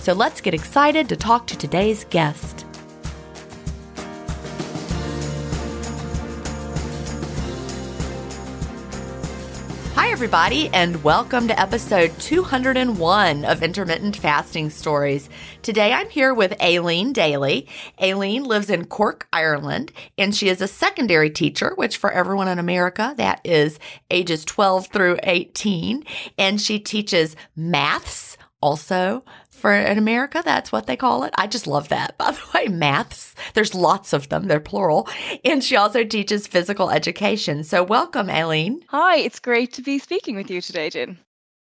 So let's get excited to talk to today's guest. Hi, everybody, and welcome to episode 201 of Intermittent Fasting Stories. Today I'm here with Aileen Daly. Aileen lives in Cork, Ireland, and she is a secondary teacher, which for everyone in America, that is ages 12 through 18. And she teaches maths, also for in America, that's what they call it. I just love that. By the way, maths, there's lots of them, they're plural. And she also teaches physical education. So, welcome, Aileen. Hi, it's great to be speaking with you today, Gin.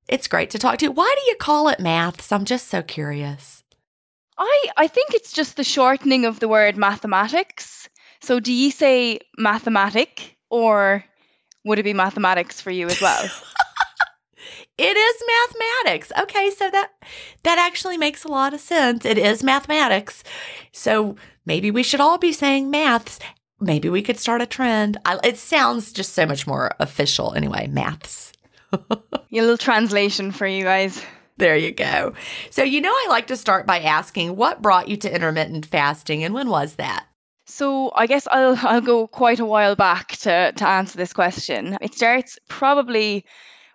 It's great to talk to you. Why do you call it maths? I'm just so curious. I, I think it's just the shortening of the word mathematics. So, do you say mathematic or would it be mathematics for you as well? It is mathematics. Okay, so that that actually makes a lot of sense. It is mathematics. So maybe we should all be saying maths. Maybe we could start a trend. I, it sounds just so much more official anyway, maths. a little translation for you guys. There you go. So, you know, I like to start by asking what brought you to intermittent fasting and when was that? So I guess I'll I'll go quite a while back to to answer this question. It starts probably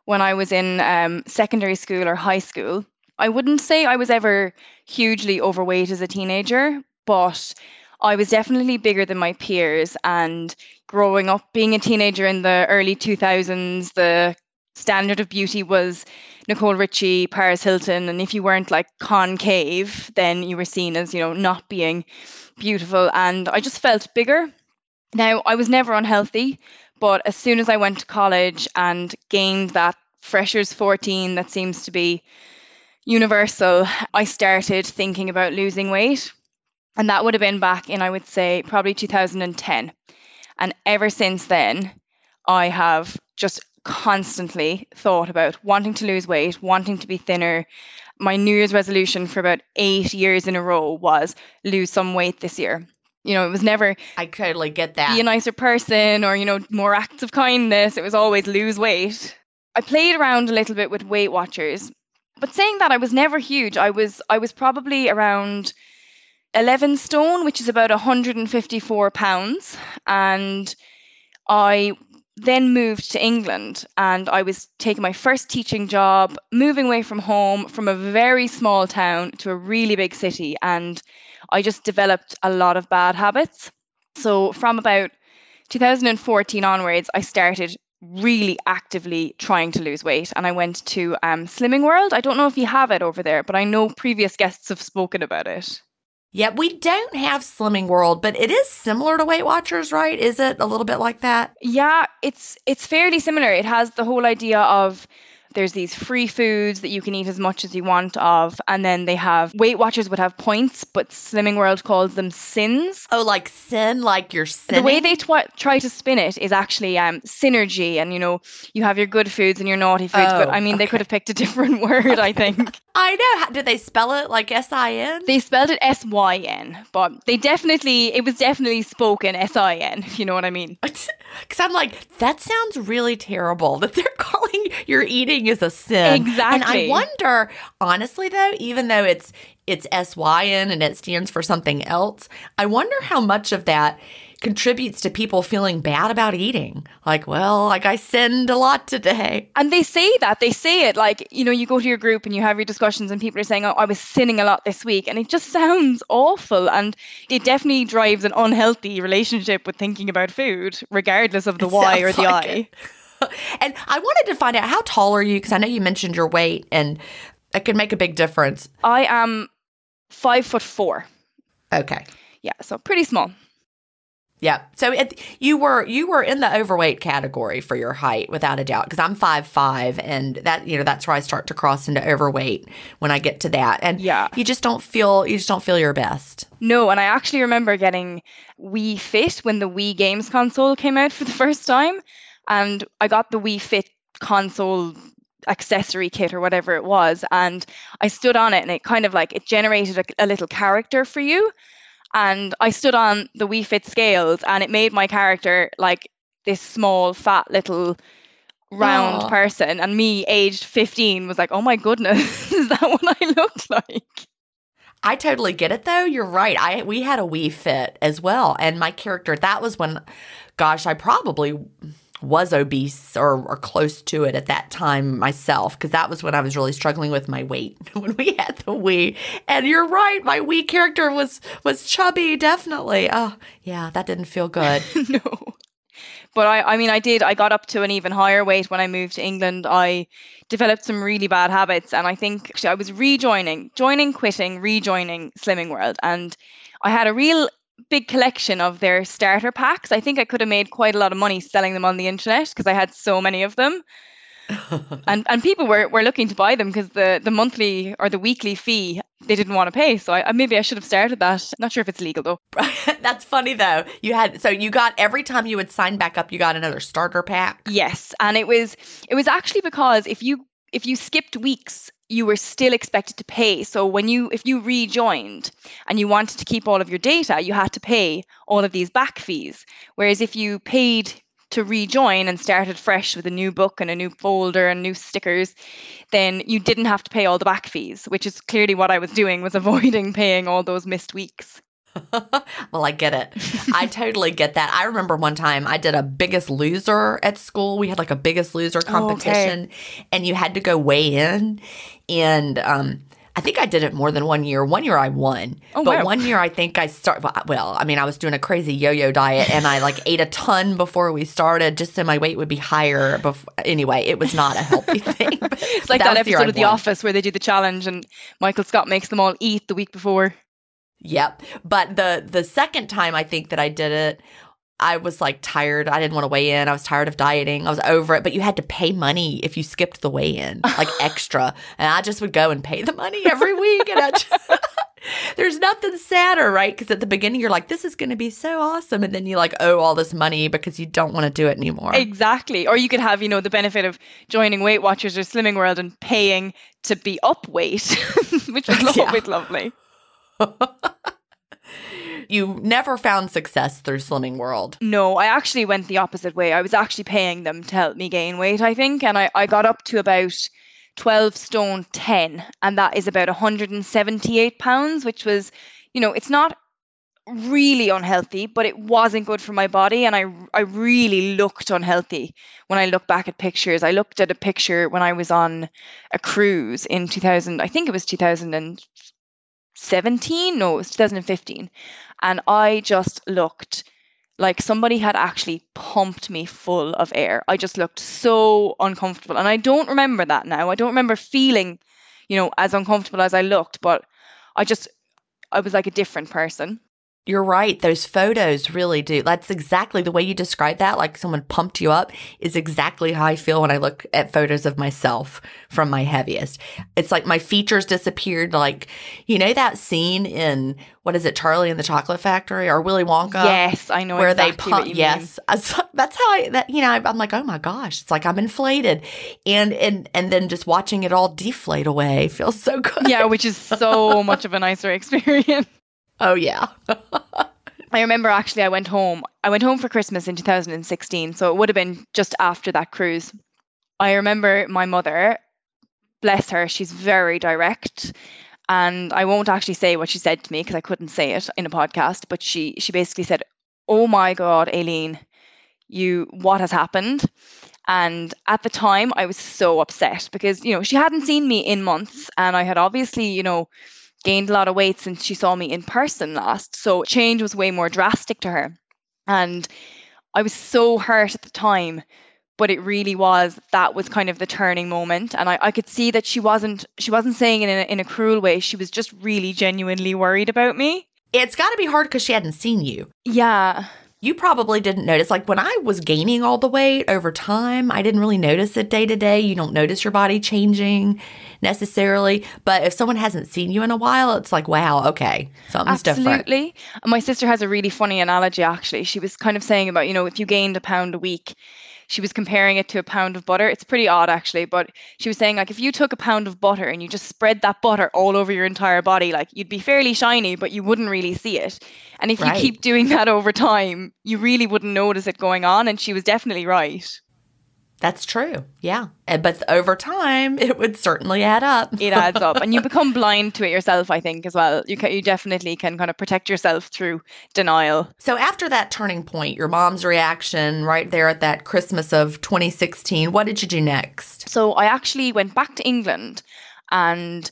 when I was in um, secondary school or high school. I wouldn't say I was ever hugely overweight as a teenager, but I was definitely bigger than my peers. And growing up, being a teenager in the early 2000s, the standard of beauty was Nicole Richie, Paris Hilton. And if you weren't like concave, then you were seen as, you know, not being beautiful. And I just felt bigger. Now, I was never unhealthy, but as soon as I went to college and gained that freshers 14 that seems to be universal, I started thinking about losing weight. And that would have been back in, I would say, probably 2010. And ever since then, I have just constantly thought about wanting to lose weight, wanting to be thinner. My New Year's resolution for about eight years in a row was lose some weight this year. You know, it was never I totally get that. be a nicer person or, you know, more acts of kindness. It was always lose weight. I played around a little bit with Weight Watchers. But saying that, I was never huge. I was I was probably around 11 stone, which is about 154 pounds. And I then moved to England and I was taking my first teaching job, moving away from home from a very small town to a really big city. And I just developed a lot of bad habits. So from about 2014 onwards, I started really actively trying to lose weight and I went to um, Slimming World. I don't know if you have it over there, but I know previous guests have spoken about it. Yeah, we don't have Slimming World, but it is similar to Weight Watchers, right? Is it a little bit like that? Yeah, it's it's fairly similar. It has the whole idea of there's these free foods that you can eat as much as you want of, and then they have Weight Watchers would have points, but Slimming World calls them sins. Oh, like sin, like your sin. The way they twi- try to spin it is actually um, synergy, and you know you have your good foods and your naughty foods. Oh, but I mean, they could have picked a different word. I think I know. How, did they spell it like S I N? they spelled it S Y N, but they definitely it was definitely spoken S I N. If you know what I mean. Because I'm like, that sounds really terrible that they're calling your eating is a sin. Exactly. And I wonder, honestly, though, even though it's it's S Y N and it stands for something else, I wonder how much of that contributes to people feeling bad about eating. Like, well, like I sinned a lot today. And they say that they say it like you know you go to your group and you have your discussions and people are saying oh I was sinning a lot this week and it just sounds awful and it definitely drives an unhealthy relationship with thinking about food regardless of the It Y or the like I. And I wanted to find out how tall are you? Because I know you mentioned your weight, and it could make a big difference. I am five foot four. Okay. Yeah, so pretty small. Yeah. So it, you were you were in the overweight category for your height without a doubt because I'm five five and that you know that's where I start to cross into overweight when I get to that and Yeah. you just don't feel you just don't feel your best. No, and I actually remember getting Wii Fit when the Wii Games console came out for the first time. And I got the Wii Fit console accessory kit or whatever it was. And I stood on it and it kind of like it generated a, a little character for you. And I stood on the Wii Fit scales and it made my character like this small, fat little round Aw. person. And me, aged 15, was like, oh my goodness, is that what I looked like? I totally get it though. You're right. I we had a Wii Fit as well, and my character that was when, gosh, I probably was obese or, or close to it at that time myself because that was when I was really struggling with my weight when we had the Wii. And you're right, my Wii character was was chubby, definitely. Oh yeah, that didn't feel good. no. But I, I mean, I did. I got up to an even higher weight when I moved to England. I developed some really bad habits, and I think actually I was rejoining, joining, quitting, rejoining Slimming World, and I had a real big collection of their starter packs. I think I could have made quite a lot of money selling them on the internet because I had so many of them. and and people were, were looking to buy them because the, the monthly or the weekly fee they didn't want to pay. So I, I- maybe I should have started that. Not sure if it's legal though. That's funny though. You had so you got every time you would sign back up, you got another starter pack. Yes, and it was it was actually because if you if you skipped weeks, you were still expected to pay. So when you if you rejoined and you wanted to keep all of your data, you had to pay all of these back fees. Whereas if you paid to rejoin and started fresh with a new book and a new folder and new stickers, then you didn't have to pay all the back fees, which is clearly what I was doing was avoiding paying all those missed weeks. well, I get it. I totally get that. I remember one time I did a biggest loser at school. We had like a biggest loser Oh, okay. competition and you had to go weigh in. And um, I think I did it more than one year. One year I won. Oh, but wow. one year I think I started, well, I mean, I was doing a crazy yo yo diet and I like ate a ton before we started just so my weight would be higher. Before. Anyway, it was not a healthy thing. It's like that, episode of The Office where they do the challenge and Michael Scott makes them all eat the week before. Yep. But the the second time I think that I did it, I was like tired. I didn't want to weigh in. I was tired of dieting. I was over it. But you had to pay money if you skipped the weigh in, like extra. And I just would go and pay the money every week. And I just, There's nothing sadder, right? Because at the beginning you're like, this is going to be so awesome. And then you like owe all this money because you don't want to do it anymore. Exactly. Or you could have, you know, the benefit of joining Weight Watchers or Slimming World and paying to be up weight, which was yeah. always lovely. You never found success through Slimming World. No, I actually went the opposite way. I was actually paying them to help me gain weight, I think. And I, I got up to about 12 stone 10, and that is about 178 pounds, which was, you know, it's not really unhealthy, but it wasn't good for my body. And I, I really looked unhealthy when I look back at pictures. I looked at a picture when I was on a cruise in 2000, I think it was 2017. No, it was 2015. And I just looked like somebody had actually pumped me full of air. I just looked so uncomfortable. And I don't remember that now. I don't remember feeling, you know, as uncomfortable as I looked, but I just, I was like a different person. You're right. Those photos really do. That's exactly the way you describe that. Like someone pumped you up is exactly how I feel when I look at photos of myself from my heaviest. It's like my features disappeared. Like, you know, that scene in what is it, Charlie and the Chocolate Factory or Willy Wonka? Yes, I know. Where exactly they pump. Yes. That's how I, that, you know, I'm like, oh my gosh, it's like I'm inflated. And, and, and then just watching it all deflate away feels so good. Yeah, which is so much of a nicer experience. Oh yeah. I remember actually I went home. I went home for Christmas in 2016, so it would have been just after that cruise. I remember my mother, bless her, she's very direct and I won't actually say what she said to me because I couldn't say it in a podcast, but she she basically said, "Oh my god, Aileen, you what has happened?" And at the time, I was so upset because, you know, she hadn't seen me in months and I had obviously, you know, gained a lot of weight since she saw me in person last. So change was way more drastic to her. And I was so hurt at the time, but it really was that was kind of the turning moment. And I, I could see that she wasn't she wasn't saying it in a, in a cruel way. She was just really genuinely worried about me. It's got to be hard because she hadn't seen you. Yeah you probably didn't notice. Like when I was gaining all the weight over time, I didn't really notice it day to day. You don't notice your body changing necessarily. But if someone hasn't seen you in a while, it's like, wow, okay, something's different. Absolutely. different. My sister has a really funny analogy, actually. She was kind of saying about, you know, if you gained a pound a week, she was comparing it to a pound of butter. It's pretty odd actually, but she was saying like if you took a pound of butter and you just spread that butter all over your entire body, like you'd be fairly shiny, but you wouldn't really see it. And if right. you keep doing that over time, you really wouldn't notice it going on. And she was definitely right. That's true. Yeah. But over time, it would certainly add up. it adds up. And you become blind to it yourself, I think, as well. You, can, you definitely can kind of protect yourself through denial. So, after that turning point, your mom's reaction right there at that Christmas of 2016, what did you do next? So, I actually went back to England and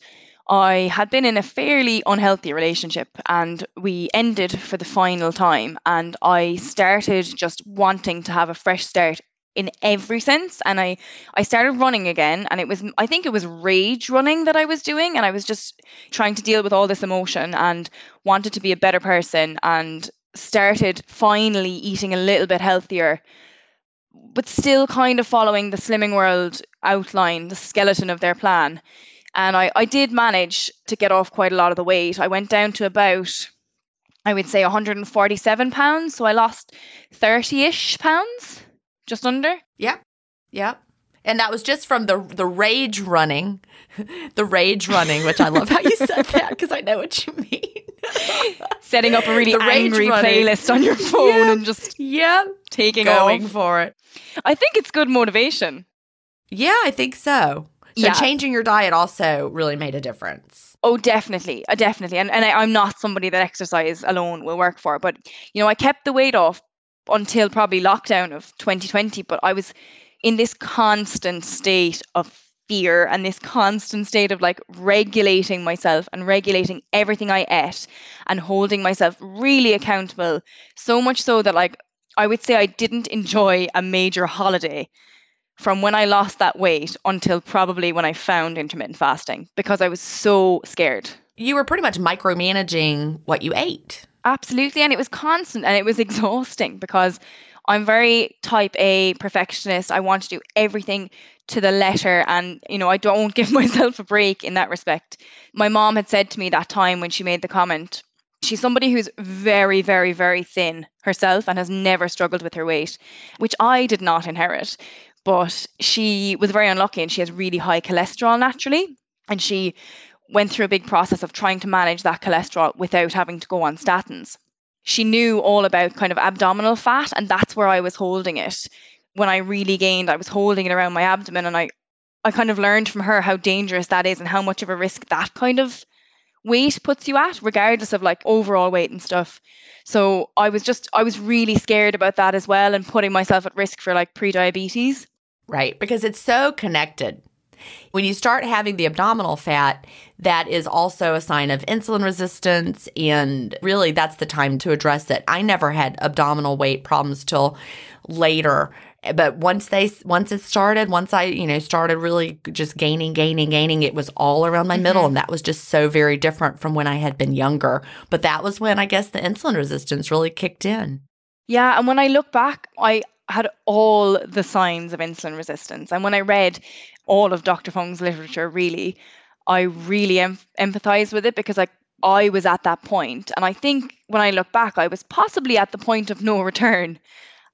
I had been in a fairly unhealthy relationship and we ended for the final time. And I started just wanting to have a fresh start in every sense and i i started running again and it was i think it was rage running that i was doing and i was just trying to deal with all this emotion and wanted to be a better person and started finally eating a little bit healthier but still kind of following the slimming world outline the skeleton of their plan. And i i did manage to get off quite a lot of the weight. I went down to about i would say 147 pounds so i lost 30ish pounds just under. Yep. Yep. And that was just from the the rage running, the rage running, which I love how you said that because I know what you mean. Setting up a really the angry playlist on your phone yep. and just yeah, taking going off. for it. I think it's good motivation. Yeah, I think so. So yeah. changing your diet also really made a difference. Oh, definitely, uh, definitely. And and I, I'm not somebody that exercise alone will work for, but you know, I kept the weight off until probably lockdown of 2020 but i was in this constant state of fear and this constant state of like regulating myself and regulating everything i ate and holding myself really accountable so much so that like i would say i didn't enjoy a major holiday from when i lost that weight until probably when i found intermittent fasting because i was so scared. You were pretty much micromanaging what you ate Absolutely. And it was constant and it was exhausting because I'm very type A perfectionist. I want to do everything to the letter and you know I don't give myself a break in that respect. My mom had said to me that time when she made the comment She's somebody who's very, very, very thin herself and has never struggled with her weight, which I did not inherit. But she was very unlucky and she has really high cholesterol naturally. And she went through a big process of trying to manage that cholesterol without having to go on statins. She knew all about kind of abdominal fat, and that's where I was holding it. When I really gained, I was holding it around my abdomen, and I, I kind of learned from her how dangerous that is and how much of a risk that kind of weight puts you at, regardless of like overall weight and stuff. So I was just, I was really scared about that as well and putting myself at risk for like pre-diabetes. Right, because it's so connected. When you start having the abdominal fat, that is also a sign of insulin resistance. And really, that's the time to address it. I never had abdominal weight problems till later but once they once it started once i you know started really just gaining gaining gaining it was all around my mm-hmm. middle and that was just so very different from when i had been younger but that was when i guess the insulin resistance really kicked in yeah and when i look back i had all the signs of insulin resistance and when i read all of dr fung's literature really i really em- empathized with it because like I was at that point. And I think when I look back, I was possibly at the point of no return.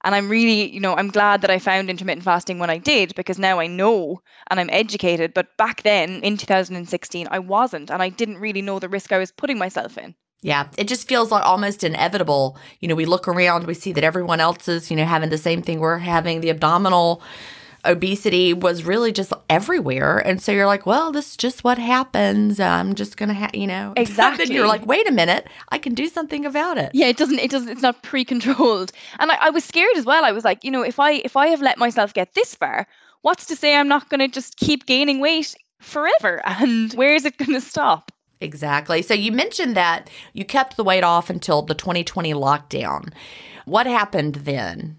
And I'm really, you know, I'm glad that I found intermittent fasting when I did because now I know and I'm educated. But back then in 2016, I wasn't and I didn't really know the risk I was putting myself in. Yeah, it just feels like almost inevitable. You know, we look around, we see that everyone else is, you know, having the same thing. We're having the abdominal obesity was really just everywhere. And so you're like, well, this is just what happens. I'm just going to have, you know. Exactly. you're like, wait a minute, I can do something about it. Yeah, it doesn't, it doesn't, it's not pre-controlled. And I, I was scared as well. I was like, you know, if I, if I have let myself get this far, what's to say I'm not going to just keep gaining weight forever? And where is it going to stop? Exactly. So you mentioned that you kept the weight off until the 2020 lockdown. What happened then?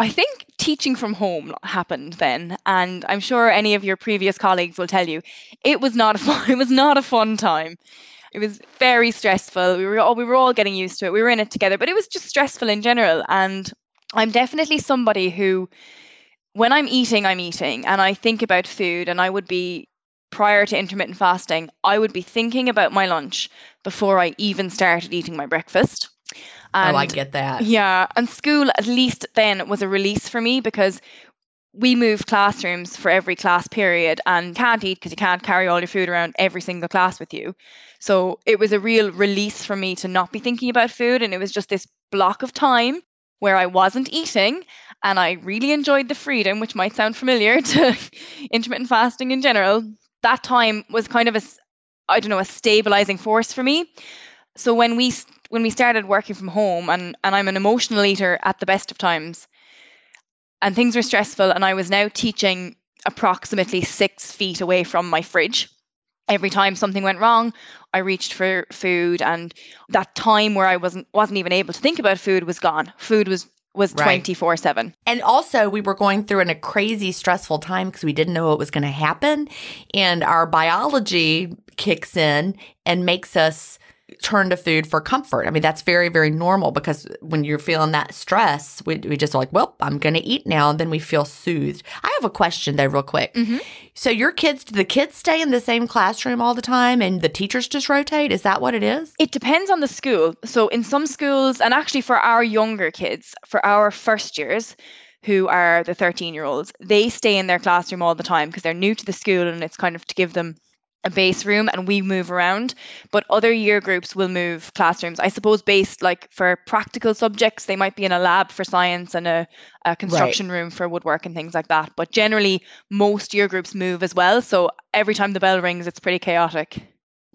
I think teaching from home happened then, and I'm sure any of your previous colleagues will tell you it was not a fun, it was not a fun time. It was very stressful. We were all we were all getting used to it. We were in it together, but it was just stressful in general. And I'm definitely somebody who, when I'm eating, I'm eating, and I think about food, and I would be prior to intermittent fasting, I would be thinking about my lunch before I even started eating my breakfast. And, oh, I get that. Yeah. And school, at least then, was a release for me because we moved classrooms for every class period and can't eat because you can't carry all your food around every single class with you. So it was a real release for me to not be thinking about food. And it was just this block of time where I wasn't eating. And I really enjoyed the freedom, which might sound familiar to intermittent fasting in general. That time was kind of a, I don't know, a stabilizing force for me. So when we when we started working from home, and and I'm an emotional eater at the best of times, and things were stressful, and I was now teaching approximately six feet away from my fridge. Every time something went wrong i reached for food and that time where i wasn't wasn't even able to think about food was gone. Food was was 24 right. 7 and also we were going through in a crazy stressful time because we didn't know what was going to happen. And our biology kicks in and makes us turn to food for comfort. I mean, that's very, very normal because when you're feeling that stress, we, we just like, well, I'm going to eat now. And then we feel soothed. I have a question though, real quick. Mm-hmm. So, your kids, do the kids stay in the same classroom all the time and the teachers just rotate? Is that what it is? It depends on the school. So, in some schools, and actually for our younger kids, for our first years, who are the 13 year olds, they stay in their classroom all the time because they're new to the school and it's kind of to give them a base room and we move around but other year groups will move classrooms i suppose based like for practical subjects they might be in a lab for science and a, a construction right. room for woodwork and things like that but generally most year groups move as well so every time the bell rings it's pretty chaotic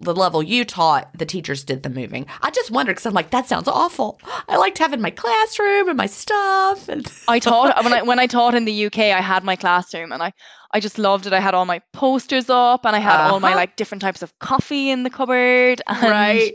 the level you taught, the teachers did the moving. I just wondered because I'm like, that sounds awful. I liked having my classroom and my stuff. And I taught when I when I taught in the UK, I had my classroom and I I just loved it. I had all my posters up and I had uh-huh. all my uh-huh. like different types of coffee in the cupboard. And right.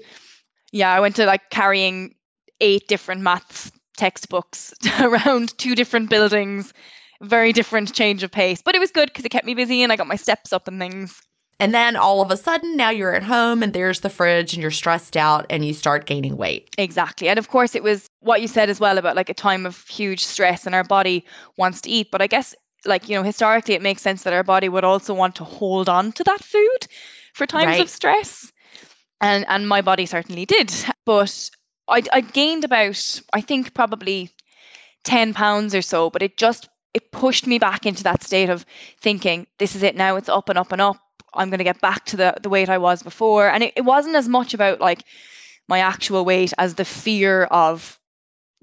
Yeah, I went to like carrying eight different maths textbooks around two different buildings. Very different change of pace, but it was good because it kept me busy and I got my steps up and things. And then all of a sudden, now you're at home and there's the fridge and you're stressed out and you start gaining weight. Exactly. And of course, it was what you said as well about like a time of huge stress and our body wants to eat. But I guess, like, you know, historically, it makes sense that our body would also want to hold on to that food for times right. of stress. And, and my body certainly did. But I, I gained about, I think, probably 10 pounds or so, but it just it pushed me back into that state of thinking this is it now it's up and up and up I'm going to get back to the, the weight I was before. And it, it wasn't as much about like my actual weight as the fear of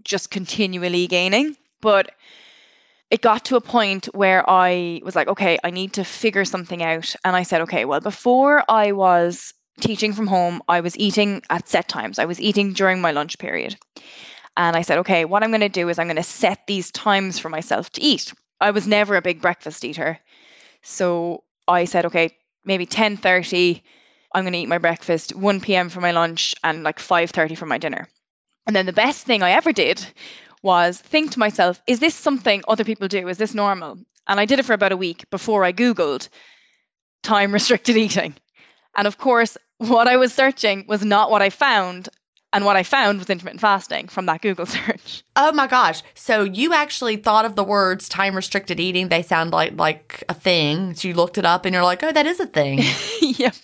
just continually gaining. But it got to a point where I was like, okay, I need to figure something out. And I said, okay, well, before I was teaching from home, I was eating at set times, I was eating during my lunch period. And I said, okay, what I'm going to do is I'm going to set these times for myself to eat. I was never a big breakfast eater. So I said, okay, maybe 10.30 i'm going to eat my breakfast 1 p.m for my lunch and like 5.30 for my dinner. And then the best thing i ever did was think to myself is this something other people do? Is this normal? And i did it for about a week before i googled time restricted eating. And of course what i was searching was not what i found and what I found was intermittent fasting from that Google search. Oh my gosh. So you actually thought of the words time restricted eating. They sound like like a thing. So you looked it up and you're like, oh, that is a thing. yep.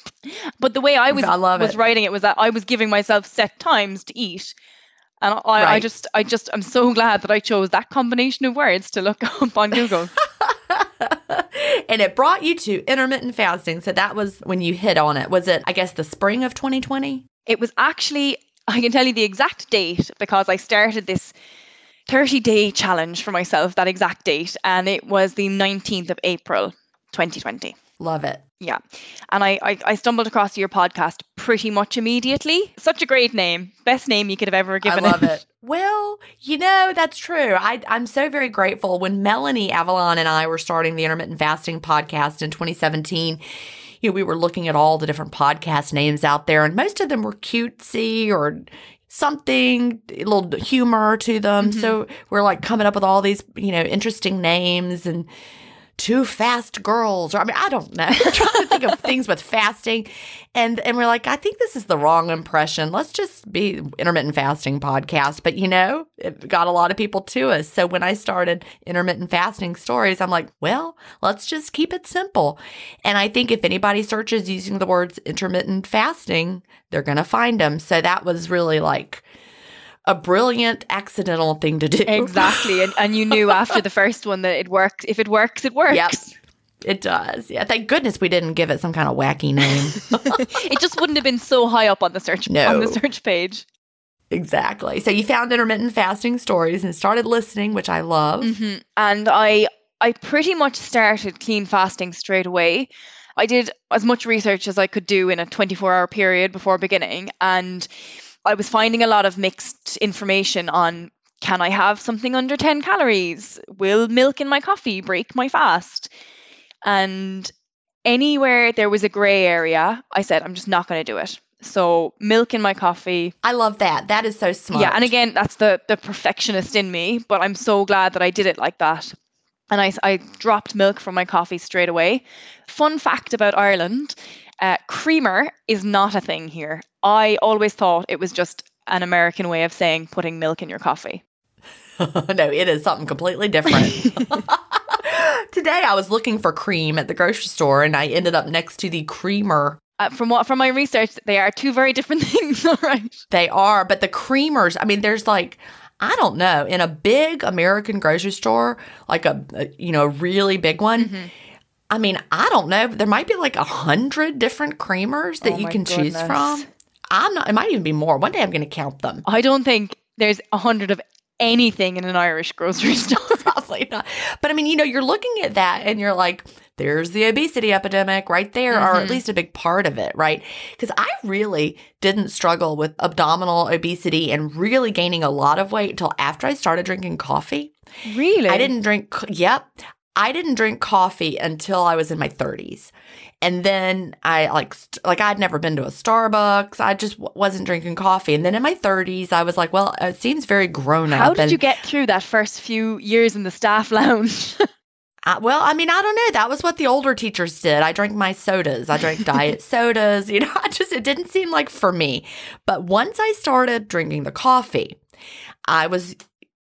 But the way I was I love was it. writing it was that I was giving myself set times to eat. And I, right. I just I just I'm so glad that I chose that combination of words to look up on Google. and it brought you to intermittent fasting. So that was when you hit on it. Was it, I guess, the spring of 2020? It was actually I can tell you the exact date because I started this 30 day challenge for myself, that exact date, and it was the 19th of April, 2020. Love it. Yeah. And I, I, I, stumbled across your podcast pretty much immediately. Such a great name. Best name you could have ever given I love it. it. Well, you know, that's true. I, I'm so very grateful. When Melanie Avalon and I were starting the intermittent fasting podcast in 2017, you know, we were looking at all the different podcast names out there, and most of them were cutesy or something, a little humor to them. Mm-hmm. So we're like coming up with all these, you know, interesting names and two fast girls or I mean I don't know. We're trying to think of things with fasting and and we're like I think this is the wrong impression. Let's just be intermittent fasting podcast. But you know, it got a lot of people to us. So when I started intermittent fasting stories, I'm like, well, let's just keep it simple. And I think if anybody searches using the words intermittent fasting, they're going to find them. So that was really like a brilliant accidental thing to do. Exactly. And, and you knew after the first one that it works. If it works, it works. Yep. It does. Yeah. Thank goodness we didn't give it some kind of wacky name. it just wouldn't have been so high up on the search No. on the search page. exactly. So you found intermittent fasting stories and started listening, which I love. hmm And I I pretty much started clean fasting straight away. I did as much research as I could do in a 24 hour period before beginning. And I was finding a lot of mixed information on can I have something under 10 calories? Will milk in my coffee break my fast? And anywhere there was a gray area, I said, I'm just not going to do it. So, milk in my coffee, I love that. That is so smart. yeah, and again, that's the the perfectionist in me, but I'm so glad that I did it like that. And I, I dropped milk from my coffee straight away. Fun fact about Ireland uh, creamer is not a thing here. I always thought it was just an American way of saying putting milk in your coffee. no, it is something completely different. Today I was looking for cream at the grocery store and I ended up next to the creamer. Uh, from what from my research, they are two very different things. All right. They are, but the creamers, I mean, there's like, I don't know, in a big American grocery store, like a, a you know, really big one. Mm-hmm. I mean, I don't know. There might be like a hundred different creamers that Oh you can choose from. I'm not. It might even be more. One day I'm going to count them. I don't think there's a hundred of anything in an Irish grocery store. Probably not. But I mean, you know, you're looking at that and you're like, there's the obesity epidemic right there, or at Mhm. least a big part of it, right? Because I really didn't struggle with abdominal obesity and really gaining a lot of weight until after I started drinking coffee. really? I didn't drink, yep. I didn't drink coffee until I was in my 30s. And then I like st- like I'd never been to a Starbucks. I just w- wasn't drinking coffee. And then in my 30s, I was like, well, it seems very grown up. How did and you get through that first few years in the staff lounge? I, well, I mean, I don't know. That was what the older teachers did. I drank my sodas. I drank diet sodas. You know, I just, it didn't seem like for me. But once I started drinking the coffee, I was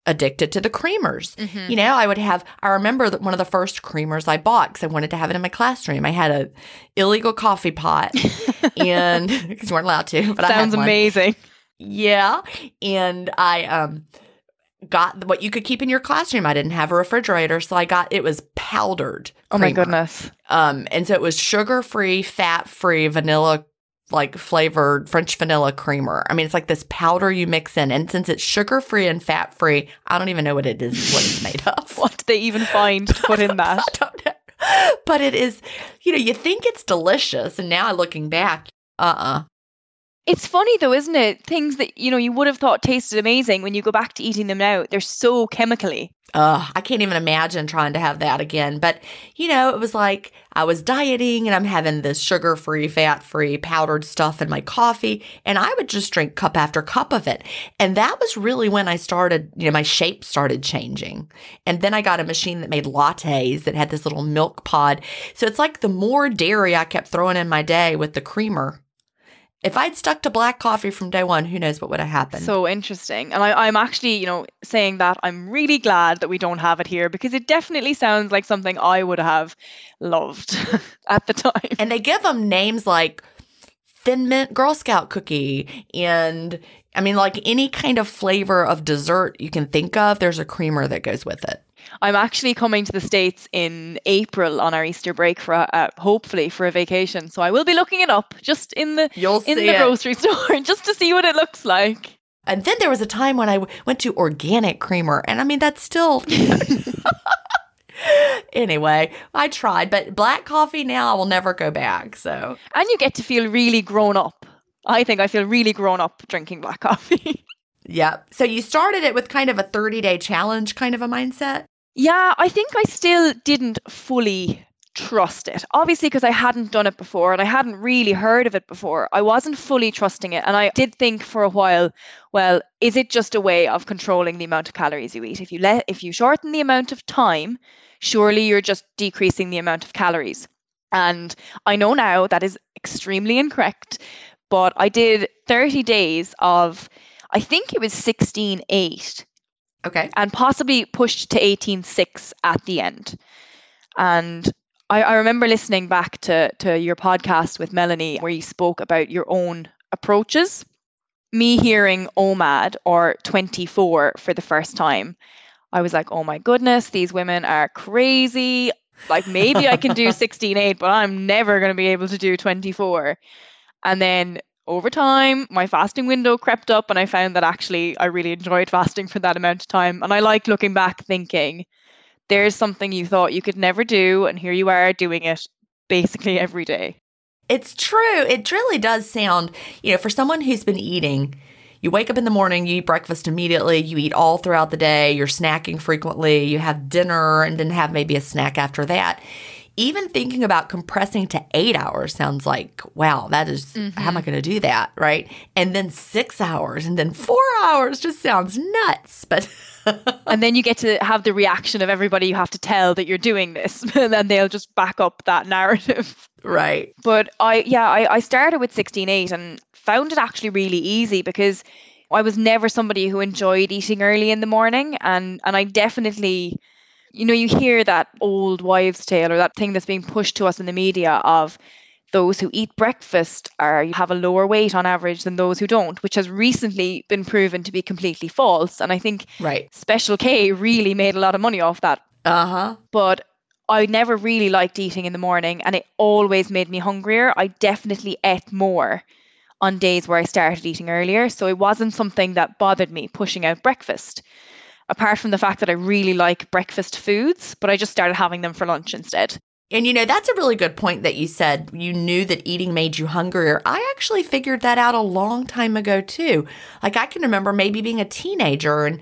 addicted to the creamers. You know, I would have, I remember that one of the first creamers I bought because I wanted to have it in my classroom. I had a illegal coffee pot and because you weren't allowed to, but I Sounds amazing. Yeah. And I um got what you could keep in your classroom. I didn't have a refrigerator, so I got it was powdered. Oh my goodness. Um and so it was sugar-free, fat-free, vanilla like flavored French vanilla creamer. I mean, it's like this powder you mix in, and since it's sugar-free and fat-free, I don't even know what it is, what it's made of. What did they even find to put in that? I don't know. But it is, you know, you think it's delicious, and now looking back, uh-uh. It's funny though, isn't it? Things that you know you would have thought tasted amazing when you go back to eating them now, they're so chemically. Uh, I can't even imagine trying to have that again. But, you know, it was like I was dieting and I'm having this sugar free, fat free, powdered stuff in my coffee. And I would just drink cup after cup of it. And that was really when I started, you know, my shape started changing. And then I got a machine that made lattes that had this little milk pod. So it's like the more dairy I kept throwing in my day with the creamer. If I'd stuck to black coffee from day one, who knows what would have happened. So interesting. And I, I'm actually, you know, saying that I'm really glad that we don't have it here because it definitely sounds like something I would have loved at the time. and they give them names like Thin Mint Girl Scout cookie, and I mean, like any kind of flavor of dessert you can think of, there's a creamer that goes with it. I'm actually coming to the States in April on our Easter break for a, uh, hopefully for a vacation. So I will be looking it up just in the You'll in the it. grocery store just to see what it looks like. And then there was a time when I w- went to organic creamer, and I mean, that's still. anyway, I tried, but black coffee now I will never go back. So, And you get to feel really grown up. I think I feel really grown up drinking black coffee. yep. So you started it with kind of a 30 day challenge kind of a mindset. Yeah, I think I still didn't fully trust it. Obviously, because I hadn't done it before and I hadn't really heard of it before. I wasn't fully trusting it. And I did think for a while, well, is it just a way of controlling the amount of calories you eat? If you let if you shorten the amount of time, surely you're just decreasing the amount of calories. And I know now that is extremely incorrect, but I did 30 days of I think it was 16.8 Okay. and possibly pushed to 18.6 at the end. And I, I remember listening back to, to your podcast with Melanie where you spoke about your own approaches. me hearing OMAD or 24 for the first time, I was like, oh my goodness, these women are crazy. Like maybe I can do 16.8, but I'm never going to be able to do 24. And then over time, my fasting window crept up, and I found that actually I really enjoyed fasting for that amount of time. And I like looking back thinking, there's something you thought you could never do, and here you are doing it basically every day. It's true. It really does sound, you know, for someone who's been eating, you wake up in the morning, you eat breakfast immediately, you eat all throughout the day, you're snacking frequently, you have dinner and then have maybe a snack after that. Even thinking about compressing to eight hours sounds like, wow, that is, mm-hmm. how am I mm-hmm. going to do that? Right. And then six hours and then four hours just sounds nuts. But and then you get to have the reaction of everybody you have to tell that you're doing this, and then they'll just back up that narrative. Right. But I, yeah, I, I started with 16.8 and found it actually really easy because I was never somebody who enjoyed eating early in the morning, and and I definitely. You know, you hear that old wives' tale or that thing that's being pushed to us in the media of those who eat breakfast are have a lower weight on average than those who don't, which has recently been proven to be completely false. And I think right. Special K really made a lot of money off that. Uh-huh. But I never really liked eating in the morning and it always made me hungrier. I definitely ate more on days where I started eating earlier. So it wasn't something that bothered me pushing out breakfast. Apart from the fact that I really like breakfast foods, but I just started having them for lunch instead. And you know, that's a really good point that you said. You knew that eating made you hungrier. I actually figured that out a long time ago, too. Like, I can remember maybe being a teenager and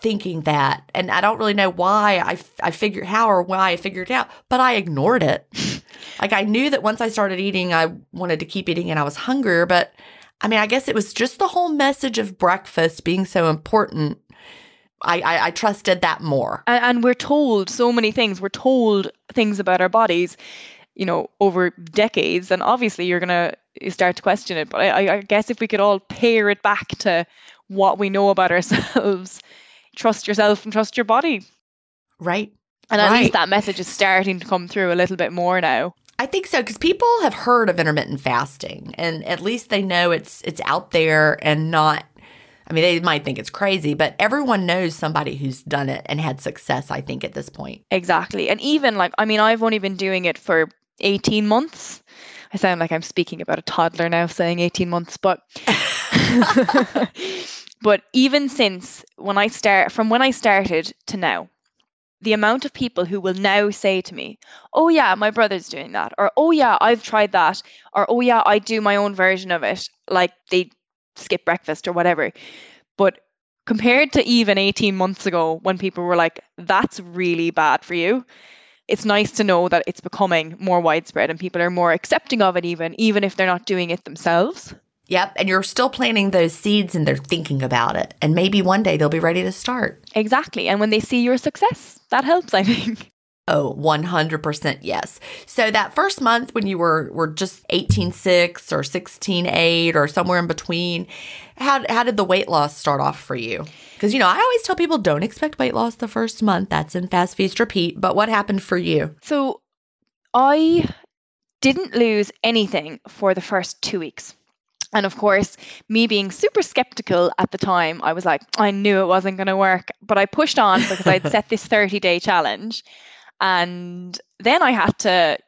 thinking that. And I don't really know why I, I figured how or why I figured it out, but I ignored it. like, I knew that once I started eating, I wanted to keep eating and I was hungrier. But I mean, I guess it was just the whole message of breakfast being so important I, I, I trusted that more. And, and we're told so many things. We're told things about our bodies, you know, over decades. And obviously, you're gonna start to question it. But I, I guess if we could all pare it back to what we know about ourselves, trust yourself and trust your body. Right. And at right. least that message is starting to come through a little bit more now. I think so because people have heard of intermittent fasting, and at least they know it's it's out there and not I mean, they might think it's crazy, but everyone knows somebody who's done it and had success, I think, at this point. Exactly. And even like, I mean, I've only been doing it for 18 months. I sound like I'm speaking about a toddler now saying 18 months, but but even since when I start from when I started to now, the amount of people who will now say to me, "Oh yeah, my brother's doing that," or "Oh yeah, I've tried that," or "Oh yeah, I do my own version of it," like they skip breakfast or whatever. But compared to even 18 months ago when people were like, that's really bad for you, it's nice to know that it's becoming more widespread and people are more accepting of it, even, even if they're not doing it themselves. Yep. And you're still planting those seeds and they're thinking about it. And maybe one day they'll be ready to start. Exactly. And when they see your success, that helps, I think. Oh, 100% yes. So that first month when you were were just 18.6 or 16.8 or somewhere in between, how how did the weight loss start off for you? Cuz you know, I always tell people don't expect weight loss the first month. That's in fast feast repeat, but what happened for you? So I didn't lose anything for the first 2 weeks. And of course, me being super skeptical at the time, I was like, I knew it wasn't going to work. But I pushed on because I'd set this 30 day challenge. And then I had to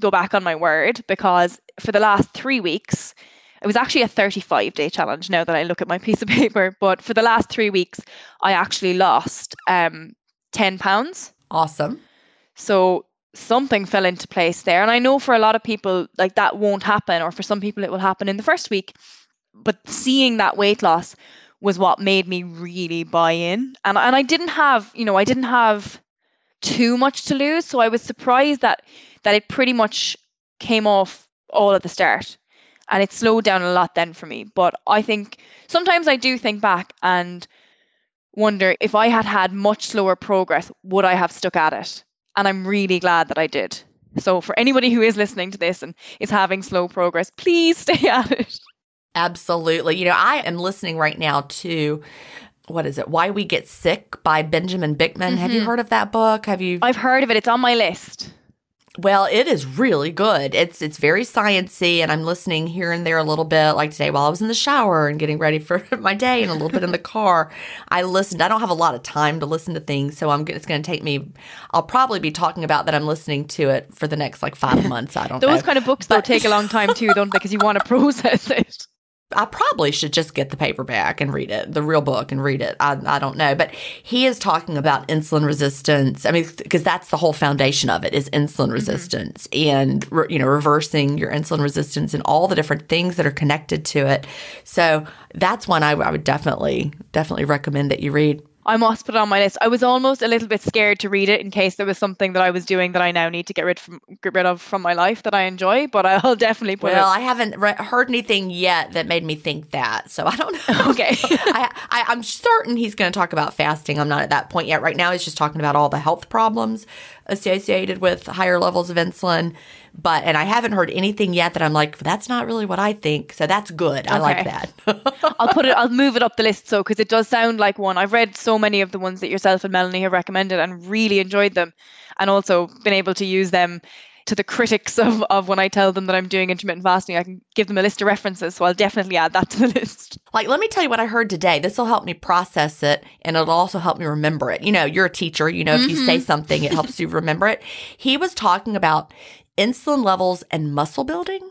go back on my word because for the last three weeks, it was actually a 35 day challenge now that I look at my piece of paper. But for the last three weeks, I actually lost um, 10 pounds. Awesome. So something fell into place there. And I know for a lot of people, like that won't happen, or for some people, it will happen in the first week. But seeing that weight loss was what made me really buy in. And, and I didn't have, you know, I didn't have too much to lose. So I was surprised that that it pretty much came off all at the start. And it slowed down a lot then for me. But I think sometimes I do think back and wonder if I had had much slower progress, would I have stuck at it? And I'm really glad that I did. So for anybody who is listening to this and is having slow progress, please stay at it. Absolutely. You know, I am listening right now to what is it? Why We Get Sick by Benjamin Bikman. Mm-hmm. Have you mm-hmm. heard of that book? Have you? I've heard of it. It's on my list. Well, it is really good. It's it's very sciency, and I'm listening here and there a little bit. Like today, while I was in the shower and getting ready for my day, and a little bit in the car, I listened. I don't have a lot of time to listen to things, so I'm. It's going to take me. I'll probably be talking about that. I'm listening to it for the next like five months. I don't. Know. Those know. kind of books though take a long time too, don't they? Because you want to process it. I probably should just get the paperback and read it, the real book and read it. I, I don't know. But he is talking about insulin resistance. I mean, because that's the whole foundation of it is insulin mm-hmm. resistance and, re, you know, reversing your insulin resistance and all the different things that are connected to it. So that's one I, I would definitely, definitely recommend that you read. I must put it on my list. I was almost a little bit scared to read it in case there was something that I was doing that I now need to get rid from get rid of from my life that I enjoy. But I'll definitely put it. well, it. I haven't re- heard anything yet that made me think that, so I don't know. Okay, I, I I'm certain he's going to talk about fasting. I'm not at that point yet. Right now, he's just talking about all the health problems associated with higher levels of insulin. But and I haven't heard anything yet that I'm like that's not really what I think. So that's good. I like that. I'll put it. I'll move it up the list so because it does sound like one. I've read so many of the ones that yourself and Melanie have recommended and really enjoyed them, and also been able to use them to the critics of, of when I tell them that I'm doing intermittent fasting, I can give them a list of references. So I'll definitely add that to the list. Like, let me tell you what I heard today. This will help me process it and it'll also help me remember it. You know, you're a teacher, you know, mm-hmm. if you say mm-hmm. something, it helps you remember it. He was talking about insulin levels and muscle building.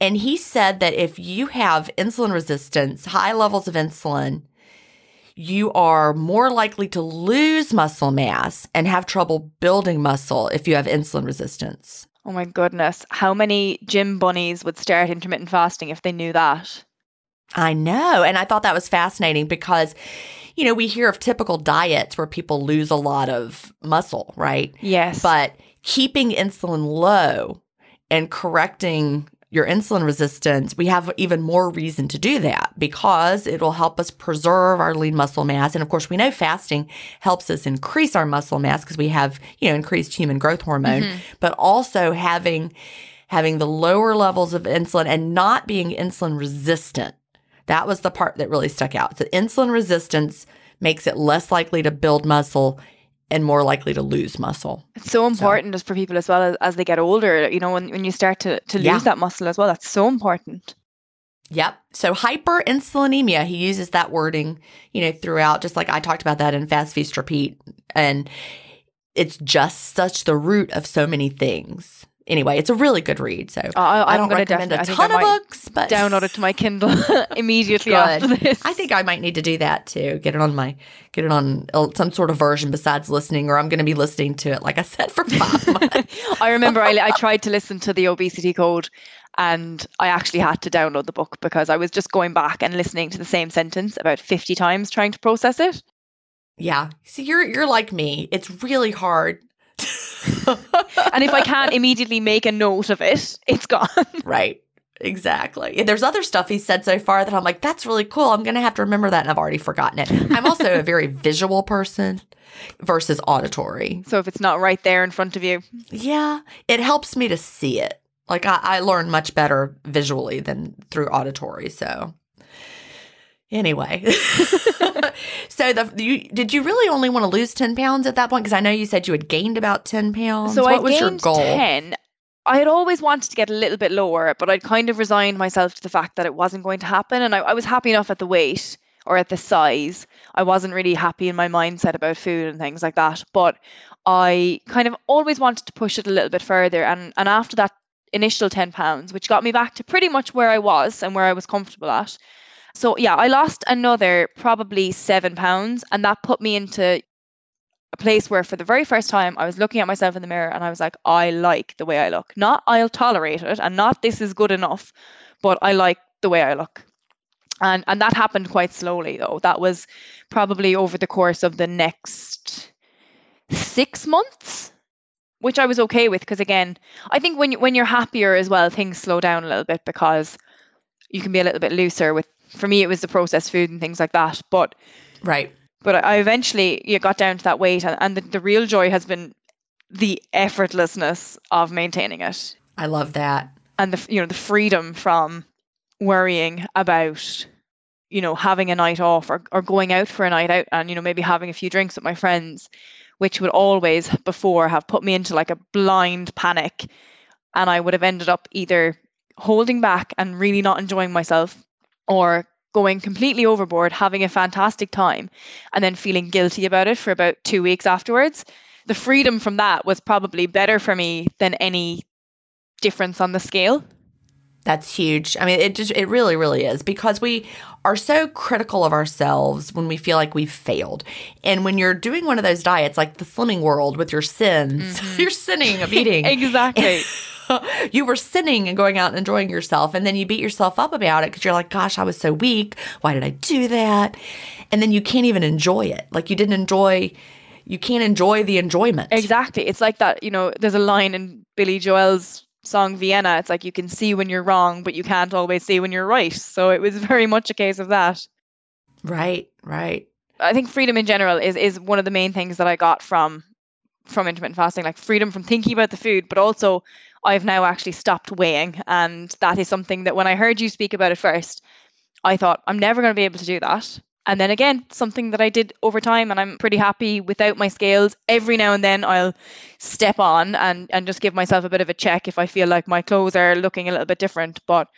And he said that if you have insulin resistance, high levels of insulin, you are more likely to lose muscle mass and have trouble building muscle if you have insulin resistance. Oh my goodness. How many gym bunnies would start intermittent fasting if they knew that? I know. And I thought that was fascinating because, you know, we hear of typical diets where people lose a lot of muscle, right? Yes. But keeping insulin low and correcting your insulin resistance, we have even more reason to do that because it will help us preserve our lean muscle mass. And of course, we know fasting helps us increase our muscle mass because we have, you know, increased human growth hormone, mm-hmm. but also having having the lower levels of insulin and not being insulin resistant. That was the part that really stuck out. So insulin resistance makes it less likely to build muscle and more likely to lose muscle. It's so important so. for people as well as, as they get older. You know, when, when you start to, to lose yeah. that muscle as well, that's so important. Yep. So hyperinsulinemia, he uses that wording, you know, throughout, just like I talked about that in Fast Feast Repeat. And it's just such the root of so many things anyway, it's a really good read. So oh, I, I don't recommend a ton of books, but download it to my Kindle immediately after this. I think I might need to do that too. Get it on my get it on some sort of version besides listening, or I'm going to be listening to it, like I said, for five months. I remember I, I tried to listen to the obesity code. And I actually had to download the book because I was just going back and listening to the same sentence about 50 times trying to process it. Yeah. See, you're you're like me. It's really hard and if I can't immediately make a note of it, it's gone. Right. Exactly. There's other stuff he said so far that I'm like, that's really cool. I'm going to have to remember that. And I've already forgotten it. I'm also a very visual person versus auditory. So if it's not right there in front of you. Yeah. It helps me to see it. Like I, I learn much better visually than through auditory. So Anyway, so the you did you really only want to lose ten pounds at that point? Because I know you said you had gained about ten pounds. So what I was gained your goal? ten. I had always wanted to get a little bit lower, but I'd kind of resigned myself to the fact that it wasn't going to happen, and I, I was happy enough at the weight or at the size. I wasn't really happy in my mindset about food and things like that, but I kind of always wanted to push it a little bit further, and and after that initial ten pounds, which got me back to pretty much where I was and where I was comfortable at. So yeah, I lost another probably seven pounds, and that put me into a place where for the very first time I was looking at myself in the mirror and I was like, I like the way I look. Not I'll tolerate it and not this is good enough, but I like the way I look. And and that happened quite slowly though. That was probably over the course of the next six months, which I was okay with because again, I think when you, when you're happier as well, things slow down a little bit because you can be a little bit looser with for me it was the processed food and things like that but right. but i eventually you got down to that weight and, and the, the real joy has been the effortlessness of maintaining it. I love that. And the you know the freedom from worrying about you know having a night off or, or going out for a night out and you know maybe having a few drinks with my friends which would always before have put me into like a blind panic. And I would have ended up either holding back and really not enjoying myself or going completely overboard, having a fantastic time, and then feeling guilty about it for about two weeks afterwards. The freedom from that was probably better for me than any difference on the scale. That's huge. I mean, it just it really really is because we are so critical of ourselves when we feel like we've failed. And when you're doing one of those diets like the slimming world with your sins, mm-hmm. you're sinning of eating. exactly. you were sinning and going out and enjoying yourself and then you beat yourself up about it cuz you're like, gosh, I was so weak. Why did I do that? And then you can't even enjoy it. Like you didn't enjoy you can't enjoy the enjoyment. Exactly. It's like that, you know, there's a line in Billy Joel's song Vienna, it's like you can see when you're wrong, but you can't always see when you're right. So it was very much a case of that. Right, right. I think freedom in general is is one of the main things that I got from from intermittent fasting, like freedom from thinking about the food, but also I've now actually stopped weighing. And that is something that when I heard you speak about it first, I thought I'm never going to be able to do that. And then again, something that I did over time, and I'm pretty happy without my scales. Every now and then, I'll step on and, and just give myself a bit of a check if I feel like my clothes are looking a little bit different. But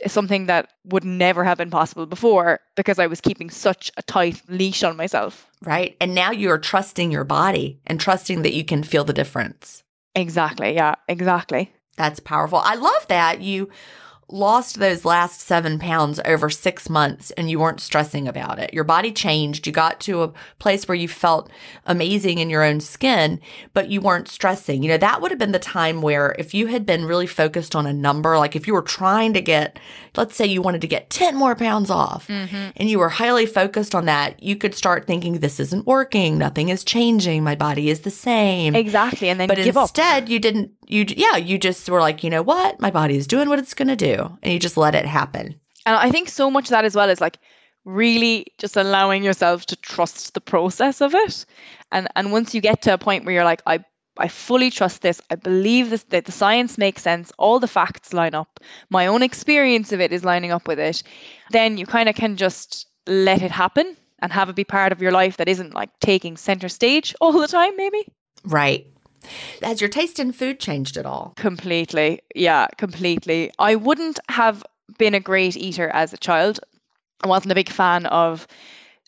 it's something that would never have been possible before because I was keeping such a tight leash on myself. Right. And now you're trusting your body and trusting that you can feel the difference. Exactly. Yeah, exactly. That's powerful. I love that you lost those last seven pounds over six months and you weren't stressing about it. Your body changed. You got to a place where you felt amazing in your own skin, but you weren't stressing. You know, that would have been the time where if you had been really focused on a number, like if you were trying to get, let's say you wanted to get 10 more pounds off mm-hmm. and you were highly focused on that, you could start thinking, this isn't working. Nothing is changing. My body is the same. Exactly. And then but instead, up. you didn't you yeah you just were like you know what my body is doing what it's going to do and you just let it happen and i think so much of that as well is like really just allowing yourself to trust the process of it and and once you get to a point where you're like i I fully trust this. I believe this, that the science makes sense. All the facts line up. My own experience of it is lining up with it. Then you kind of can just let it happen and have it be part of your life that isn't like taking center stage all the time, maybe. Right. Has your taste in food changed at all? Completely. Yeah, completely. I wouldn't have been a great eater as a child. I wasn't a big fan of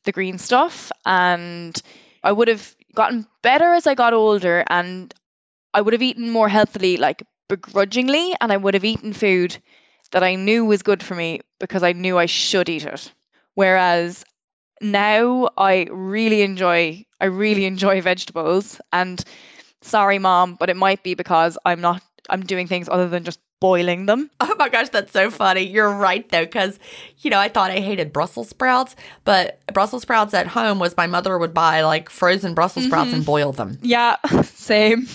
the green stuff and I would have gotten better as I got older and I would have eaten more healthily like begrudgingly and I would have eaten food that I knew was good for me because I knew I should eat it. Whereas now I really enjoy I really enjoy vegetables and sorry mom but it might be because i'm not i'm doing things other than just boiling them oh my gosh that's so funny you're right though because you know i thought i hated brussels sprouts but brussels sprouts at home was my mother would buy like frozen brussels sprouts mm-hmm. and boil them yeah same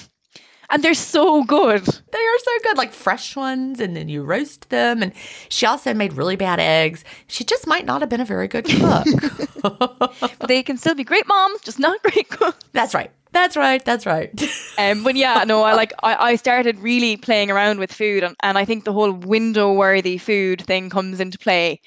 and they're so good. They are so good, like fresh ones, and then you roast them. And she also made really bad eggs. She just might not have been a very good cook. but they can still be great moms, just not great cooks. That's right. That's right. That's right. um, but yeah, no, I like I, I started really playing around with food, and, and I think the whole window worthy food thing comes into play.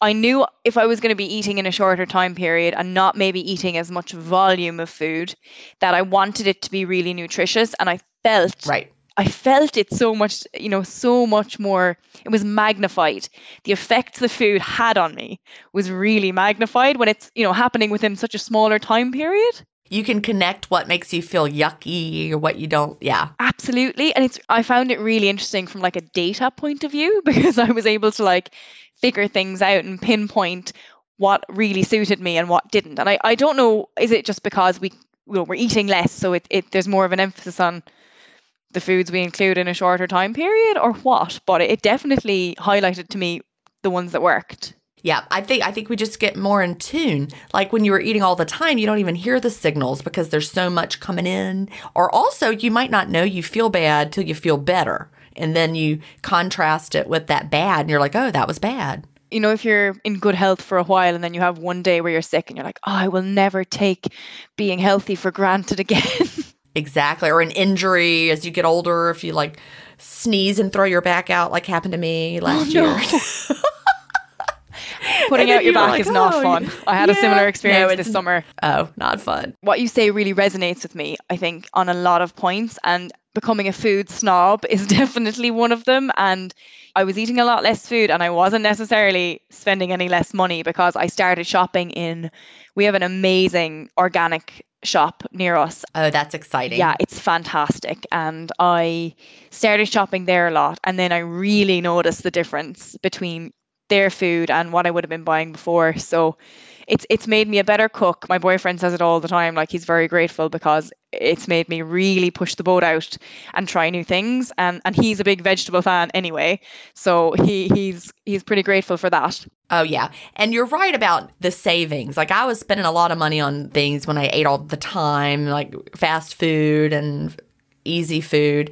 I knew if I was going to be eating in a shorter time period and not maybe eating as much volume of food, that I wanted it to be really nutritious, and I felt right. I felt it so much, you know, so much more. It was magnified. The effect the food had on me was really magnified when it's, you know, happening within such a smaller time period you can connect what makes you feel yucky or what you don't. Yeah. Absolutely. And it's I found it really interesting from like a data point of view because I was able to like figure things out and pinpoint what really suited me and what didn't. And I, I don't know, is it just because we you know, we're eating less, so it, it there's more of an emphasis on the foods we include in a shorter time period or what? But it definitely highlighted to me the ones that worked. Yeah, I think I think we just get more in tune. Like when you were eating all the time, you don't even hear the signals because there's so much coming in. Or also, you might not know you feel bad till you feel better, and then you contrast it with that bad, and you're like, "Oh, that was bad." You know, if you're in good health for a while and then you have one day where you're sick and you're like, "Oh, I will never take being healthy for granted again." exactly, or an injury as you get older. If you like sneeze and throw your back out, like happened to me oh, last oh, no. year. Putting out your you back like, is not "Oh, fun. I had a similar experience it's- this summer. Oh, not fun. What you say really resonates with me, I think, on a lot of points. And becoming a food snob is definitely one of them. And I was eating a lot less food and I wasn't necessarily spending any less money because I started shopping in, we have an amazing organic shop near us Oh, that's exciting. yeah, it's fantastic. And I started shopping there a lot. And then I really noticed the difference between their food and what I would have been buying before. So it's it's made me a better cook. My boyfriend says it all the time. Like he's very grateful because it's made me really push the boat out and try new things. And and he's a big vegetable fan anyway. So he he's he's pretty grateful for that. Oh, yeah. And you're right about the savings. Like, I was spending a lot of money on things when I ate all the time, like fast food and easy food.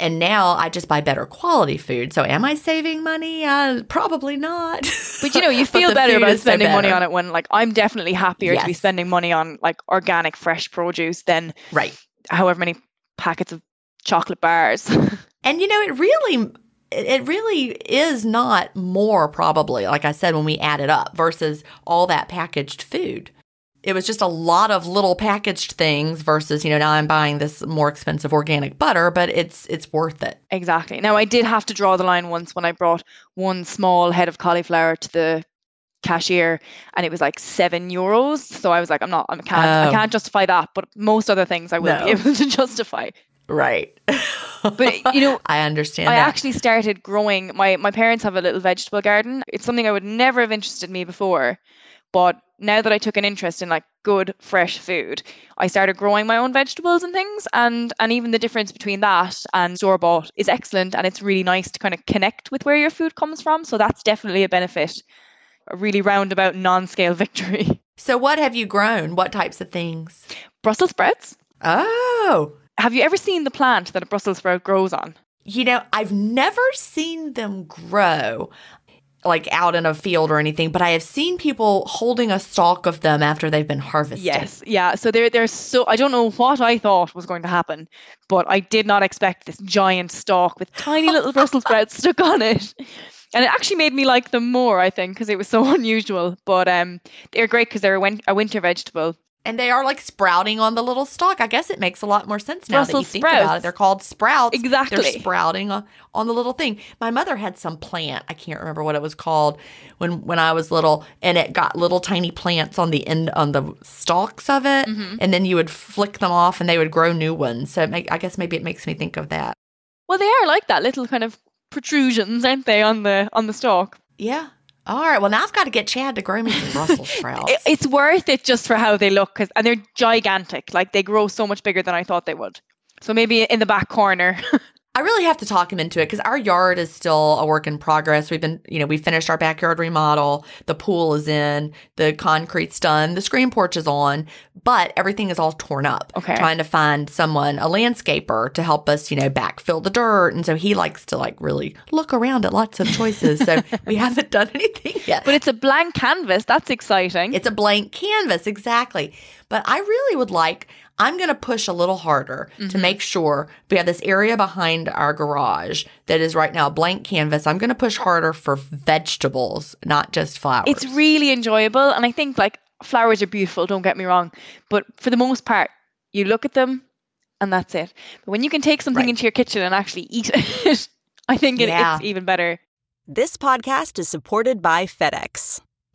And now I just buy better quality food. So, am I saving money? Uh, probably not. But you know, you feel better about is so spending money on it when like I'm definitely happier to be spending money on like organic fresh produce than Right. however many packets of chocolate bars. And you know, it really it really is not more probably, like I said, when we add it up versus all that packaged food. It was just a lot of little packaged things versus, you know, now I'm buying this more expensive organic butter, but it's it's worth it. exactly. Now I did have to draw the line once when I brought one small head of cauliflower to the cashier and it was like seven euros. So I was like, I'm not I can't I Oh. can't justify that, but most other things I will No. be able to justify. Right. But you know, I understand I that. actually started growing. My my parents have a little vegetable garden. It's something I would never have interested me before, but now that I took an interest in like good fresh food, I started growing my own vegetables and things. And and even the difference between that and store bought is excellent. And it's really nice to kind of connect with where your food comes from. So that's definitely a benefit. A really roundabout non-scale victory. so what have you grown? What types of things? Brussels sprouts. Oh. Have you ever seen the plant that a Brussels sprout grows on? You know, I've never seen them grow like out in a field or anything, but I have seen people holding a stalk of them after they've been harvested. Yes, yeah. So they're they're so I don't know what I thought was going to happen, but I did not expect this giant stalk with tiny little Brussels sprouts stuck on it. And it actually made me like them more, I think, because it was so unusual. But um, they're great because they're a, win- a winter vegetable. And they are like sprouting on the little stalk. I guess it makes a lot more sense now that you think about it. They're called sprouts. Exactly. They're sprouting on, on the little thing. My mother had some plant. I can't remember what it was called when when I was little, and it got little tiny plants on the end on the stalks of it, Mm-hmm. and then you would flick them off, and they would grow new ones. So it make, I guess maybe it makes me think of that. Well, they are like that little kind of protrusions, aren't they, on the on the stalk? Yeah. All right. Well, now I've got to get Chad to grow me some Brussels sprouts. It, it's worth it just for how they look, 'cause- and they're gigantic. Like they grow so much bigger than I thought they would. So maybe in the back corner. I really have to talk him into it because our yard is still a work in progress. We've been, you know, we finished our backyard remodel. The pool is in, the concrete's done, the screen porch is on, but everything is all torn up. Okay. Trying to find someone, a landscaper, to help us, you know, backfill the dirt. And so he likes to like really look around at lots of choices. So we haven't done anything yet. but it's a blank canvas. That's exciting. It's a blank canvas, exactly. But I really would like, I'm going to push a little harder to Mm-hmm. make sure we have this area behind our garage that is right now a blank canvas. I'm going to push harder for vegetables, not just flowers. It's really enjoyable. And I think like flowers are beautiful, don't get me wrong. But for the most part, you look at them and that's it. But when you can take something Right. into your kitchen and actually eat it, I think it, Yeah. it's even better. This podcast is supported by FedEx.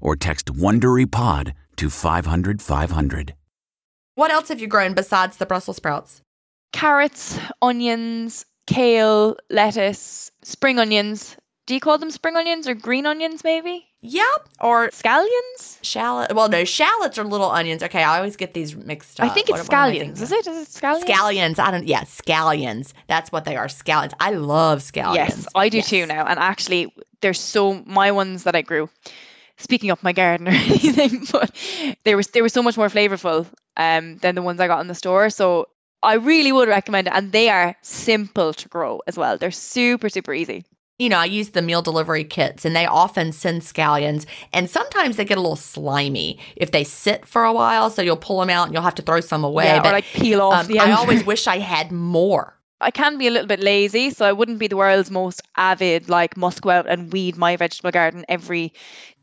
or text WonderyPod to 500, 500. What else have you grown besides the Brussels sprouts? Carrots, onions, kale, lettuce, spring onions. Do you call them spring onions or green onions, maybe? Yep. Or Scallions? shallot. Well, no, shallots are little onions. Okay, I always get these mixed up. I think it's what scallions. thinking Is of? it? Is it scallions? Scallions. I don't. Yeah, scallions. That's what they are. Scallions. I love scallions. Yes, I do Yes. too now. And actually, there's so my ones that I grew. Speaking up my garden or anything, but they were they were so much more flavorful um, than the ones I got in the store. So I really would recommend it, and they are simple to grow as well. They're super super easy. You know, I use the meal delivery kits, and they often send scallions, and sometimes they get a little slimy if they sit for a while. So you'll pull them out, and you'll have to throw some away. yeah, but, or like peel off um, the I always wish I had more. I can be a little bit lazy, so I wouldn't be the world's most avid, like must go out and weed my vegetable garden every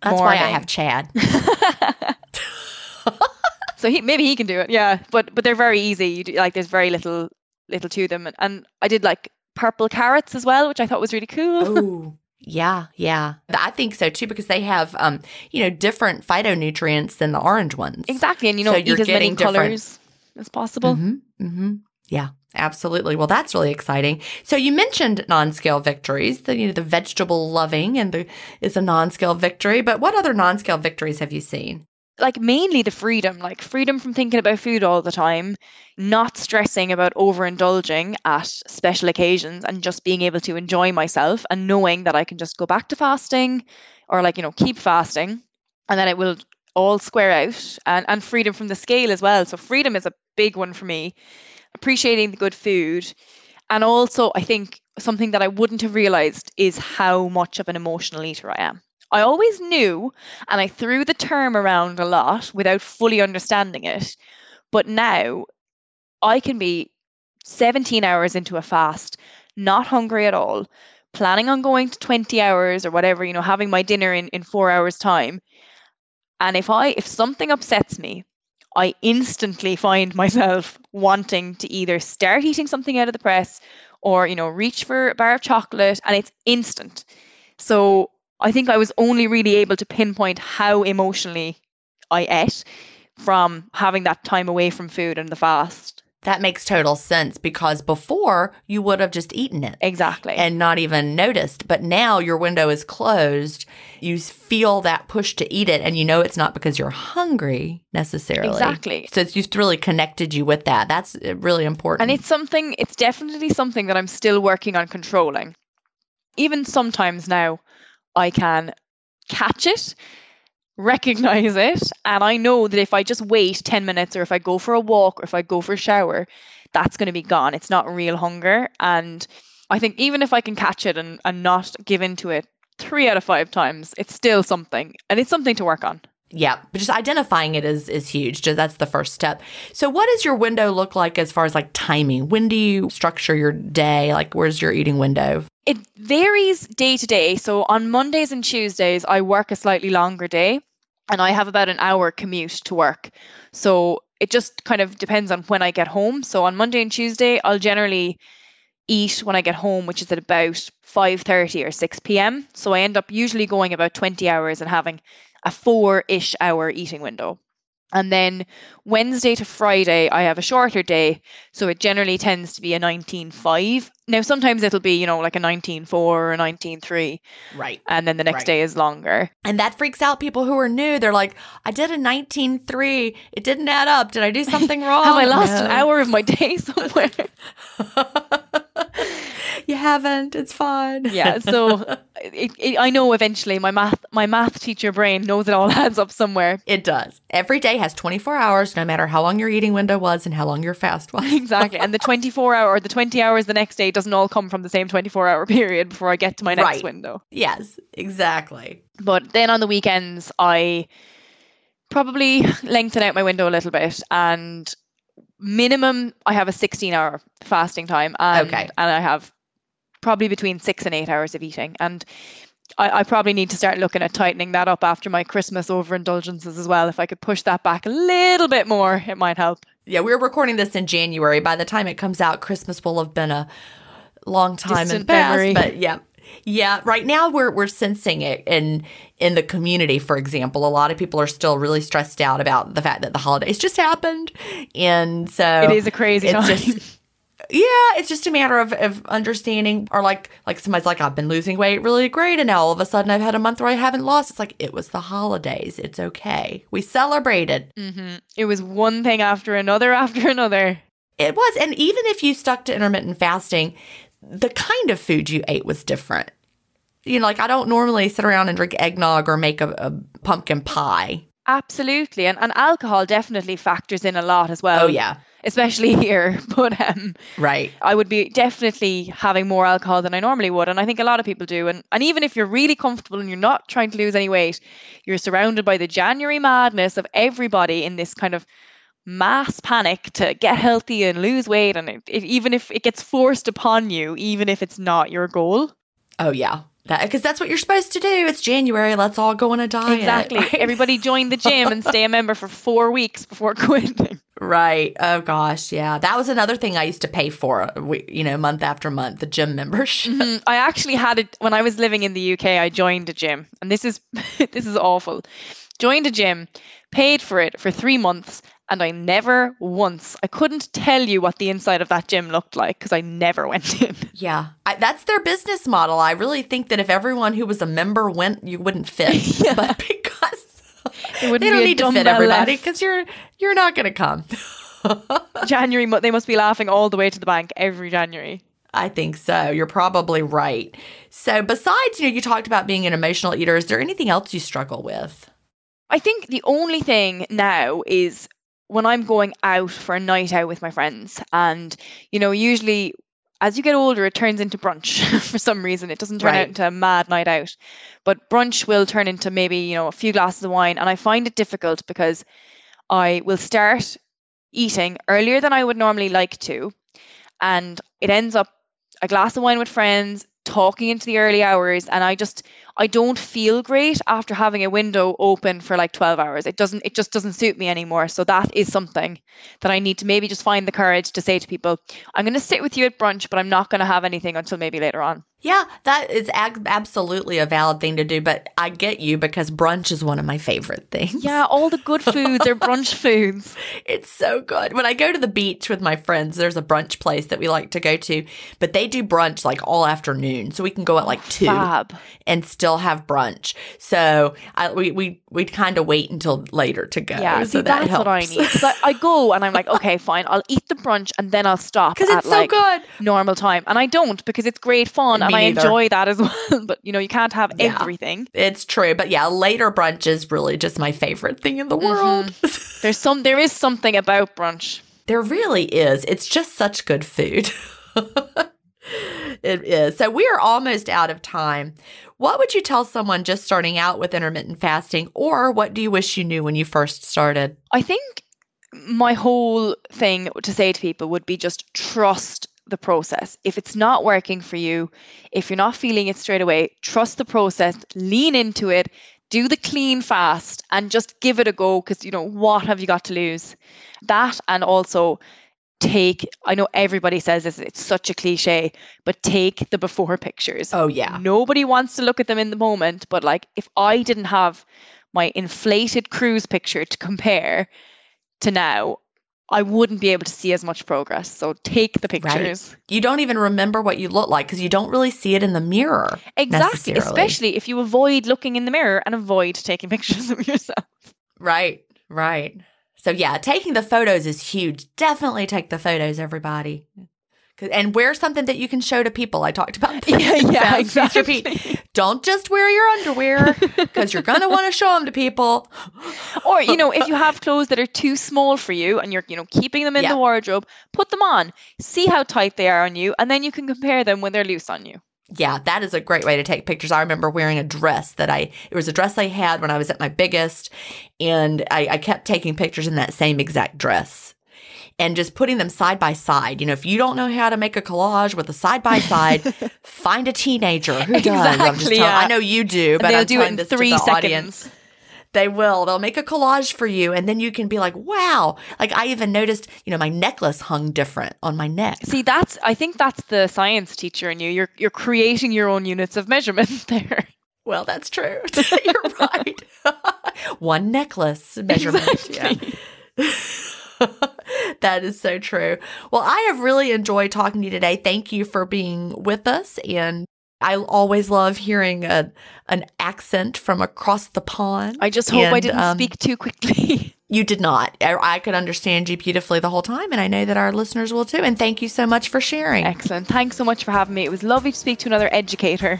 That's morning. why I have Chad. so he maybe he can do it, yeah. But but they're very easy. You do, like there's very little little to them, and, and I did like purple carrots as well, which I thought was really cool. Ooh. Yeah, yeah. I think so too because they have um, you know, different phytonutrients than the orange ones. exactly, and you know So eat you're as many getting different- colors as possible. hmm hmm Yeah, absolutely. Well, that's really exciting. So you mentioned non-scale victories. The you know the vegetable loving and the is a non-scale victory. But what other non-scale victories have you seen? Like mainly the freedom, like freedom from thinking about food all the time, not stressing about overindulging at special occasions, and just being able to enjoy myself and knowing that I can just go back to fasting, or like you know keep fasting, and then it will all square out and, and freedom from the scale as well. So freedom is a big one for me. Appreciating the good food. And also I think something that I wouldn't have realized is how much of an emotional eater I am. I always knew and I threw the term around a lot without fully understanding it. But now I can be 17 hours into a fast, not hungry at all, planning on going to 20 hours or whatever, you know, having my dinner in, in four hours' time. And if I if something upsets me, I instantly find myself wanting to either start eating something out of the press or, you know, reach for a bar of chocolate and it's instant. So I think I was only really able to pinpoint how emotionally I ate from having that time away from food and the fast. That makes total sense because before you would have just eaten it. Exactly. and not even noticed. But now your window is closed. You feel that push to eat it, and you know it's not because you're hungry necessarily. Exactly. So it's just really connected you with that. That's uh, really important. And it's something, it's definitely something that I'm still working on controlling. Even sometimes now, I can catch it, recognize it, and I know that if I just wait 10 minutes or if I go for a walk or if I go for a shower, that's going to be gone. It's not real hunger. And I think even if I can catch it and, and not give into it three out of five times, it's still something. And it's something to work on. Yeah, but just identifying it is is huge. Just that's the first step. So, what does your window look like as far as like timing? When do you structure your day? Like, where's your eating window? It varies day to day. So on Mondays and Tuesdays, I work a slightly longer day and I have about an hour commute to work. So it just kind of depends on when I get home. So on Monday and Tuesday, I'll generally eat when I get home, which is at about 5:30 or 6 p.m. So I end up usually going about 20 hours and having a 4-ish hour eating window. And then Wednesday to Friday, I have a shorter day. So it generally tends to be a 19.5. Now, sometimes it'll be, you know, like a 19.4 or a 19.3. Right. And then the next Right. day is longer. And that freaks out people who are new. They're like, I did a 19.3. It didn't add up. Did I do something wrong? Have I lost an hour of my day somewhere? you haven't. It's fine. yeah. So it, it, I know eventually my math my math teacher brain knows it all adds up somewhere. It does. Every day has 24 hours, no matter how long your eating window was and how long your fast was. Exactly. And the 24 hour or the 20 hours the next day doesn't all come from the same 24 hour period before I get to my next Right. window. yes, exactly. But then on the weekends, I Probably lengthen out my window a little bit and minimum I have a 16 hour fasting time and, Okay. and I have probably between six and eight hours of eating. And I, I probably need to start looking at tightening that up after my Christmas overindulgences as well. If I could push that back a little bit more, it might help. Yeah, we're recording this in January. By the time it comes out, Christmas will have been a long time in the past. memory. But yeah. Yeah, right now we're we're sensing it in in the community, for example. A lot of people are still really stressed out about the fact that the holidays just happened. And so It is a crazy it's time. just yeah, it's just a matter of, of understanding or like like somebody's like, I've been losing weight really great and now all of a sudden I've had a month where I haven't lost. It's like it was the holidays. It's okay. We celebrated. hmm It was one thing after another after another. It was. And even if you stuck to intermittent fasting, the kind of food you ate was different. You know, like I don't normally sit around and drink eggnog or make a, a pumpkin pie. Absolutely. And, and alcohol definitely factors in a lot as well. Oh, yeah. Especially here. But um, Right. I would be definitely having more alcohol than I normally would. And I think a lot of people do. And, and even if you're really comfortable and you're not trying to lose any weight, you're surrounded by the January madness of everybody in this kind of mass panic to get healthy and lose weight. And it, it, even if it gets forced upon you, even if it's not your goal. Oh, yeah. Because that's what you're supposed to do. It's January. Let's all go on a diet. Exactly. right? Everybody join the gym and stay a member for four weeks before quitting. Right. Oh gosh, yeah. That was another thing I used to pay for, we- you know, month after month, the gym membership. Mm, I actually had it when I was living in the UK. I joined a gym, and this is this is awful. Joined a gym, paid for it for three months, and I never once. I couldn't tell you what the inside of that gym looked like because I never went in. Yeah. I, that's their business model. I really think that if everyone who was a member went, you wouldn't fit. But because It wouldn't they don't be need to fit everybody because you're you're not going to come. January, they must be laughing all the way to the bank every January. I think so. You're probably right. So besides, you know, you talked about being an emotional eater. Is there anything else you struggle with? I think the only thing now is when I'm going out for a night out with my friends. And, you know, usually as you get older, it turns into brunch for some reason. It doesn't turn Right. out into a mad night out. But brunch will turn into maybe, you know, a few glasses of wine. And I find it difficult because I will start eating earlier than I would normally like to. And it ends up a glass of wine with friends, talking into the early hours. And I just, I don't feel great after having a window open for like 12 hours. It doesn't, it just doesn't suit me anymore. So that is something that I need to maybe just find the courage to say to people, I'm going to sit with you at brunch, but I'm not going to have anything until maybe later on. Yeah, that is absolutely a valid thing to do. But I get you because brunch is one of my favorite things. Yeah, all the good foods are brunch foods. It's so good. When I go to the beach with my friends, there's a brunch place that we like to go to, but they do brunch like all afternoon. So we can go at like two Fab. and still have brunch. So I, we, we, we kind of wait until later to go. Yeah, so see, that that's what I need. need. 'Cause I, I go and I'm like, okay, fine, I'll eat the brunch and then I'll stop Because it's so like good. normal time. And I don't because it's great fun Me and I enjoy that as well. But you know, you can't have Yeah. everything. It's true. But yeah, later brunch is really just my favorite thing in the Mm-hmm. world. There's some there is something about brunch. There really is. It's just such good food. it is. So we are almost out of time. What would you tell someone just starting out with intermittent fasting, or what do you wish you knew when you first started? I think my whole thing to say to people would be just trust the process. If it's not working for you, if you're not feeling it straight away, trust the process, lean into it, do the clean fast, and just give it a go because, you know, what have you got to lose? That and also take, I know everybody says this, it's such a cliche, but take the before pictures. Oh, yeah. Nobody wants to look at them in the moment, but like if I didn't have my inflated cruise picture to compare to now, I wouldn't be able to see as much progress. So take the pictures. You don't even remember what you look like because you don't really see it in the mirror. Exactly, especially if you avoid looking in the mirror and avoid taking pictures of yourself. Right, right. So yeah, taking the photos is huge. Definitely take the photos, everybody. And wear something that you can show to people. I talked about this. Yeah, yeah, Feast Repeat. exactly. Don't just wear your underwear because you're going to want to show them to people. Or, you know, if you have clothes that are too small for you and you're, you know, keeping them in Yeah. the wardrobe, put them on. See how tight they are on you, and then you can compare them when they're loose on you. Yeah, that is a great way to take pictures. I remember wearing a dress that I, it was a dress I had when I was at my biggest, and I, I kept taking pictures in that same exact dress and just putting them side by side. You know, if you don't know how to make a collage with a side by side, find a teenager who does. Exactly, I'm just telling- yeah. I know you do, but I'm do it telling this three to the seconds. audience. They will. They'll make a collage for you, and then you can be like, "Wow!" Like I even noticed, you know, my necklace hung different on my neck. See, that's I think that's the science teacher in you. You're you're creating your own units of measurement there. Well, that's true. You're right. One necklace measurement. Yeah. that is so true. Well, I have really enjoyed talking to you today. Thank you for being with us. And I always love hearing a, an accent from across the pond. I just hope I didn't um, speak too quickly. You did not. I, I could understand you beautifully the whole time. And I know that our listeners will too. And thank you so much for sharing. Excellent. Thanks so much for having me. It was lovely to speak to another educator.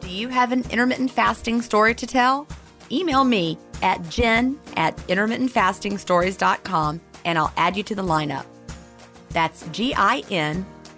Do you have an intermittent fasting story to tell? Email me at gin at intermittentfastingstories.com and I'll add you to the lineup. That's G I N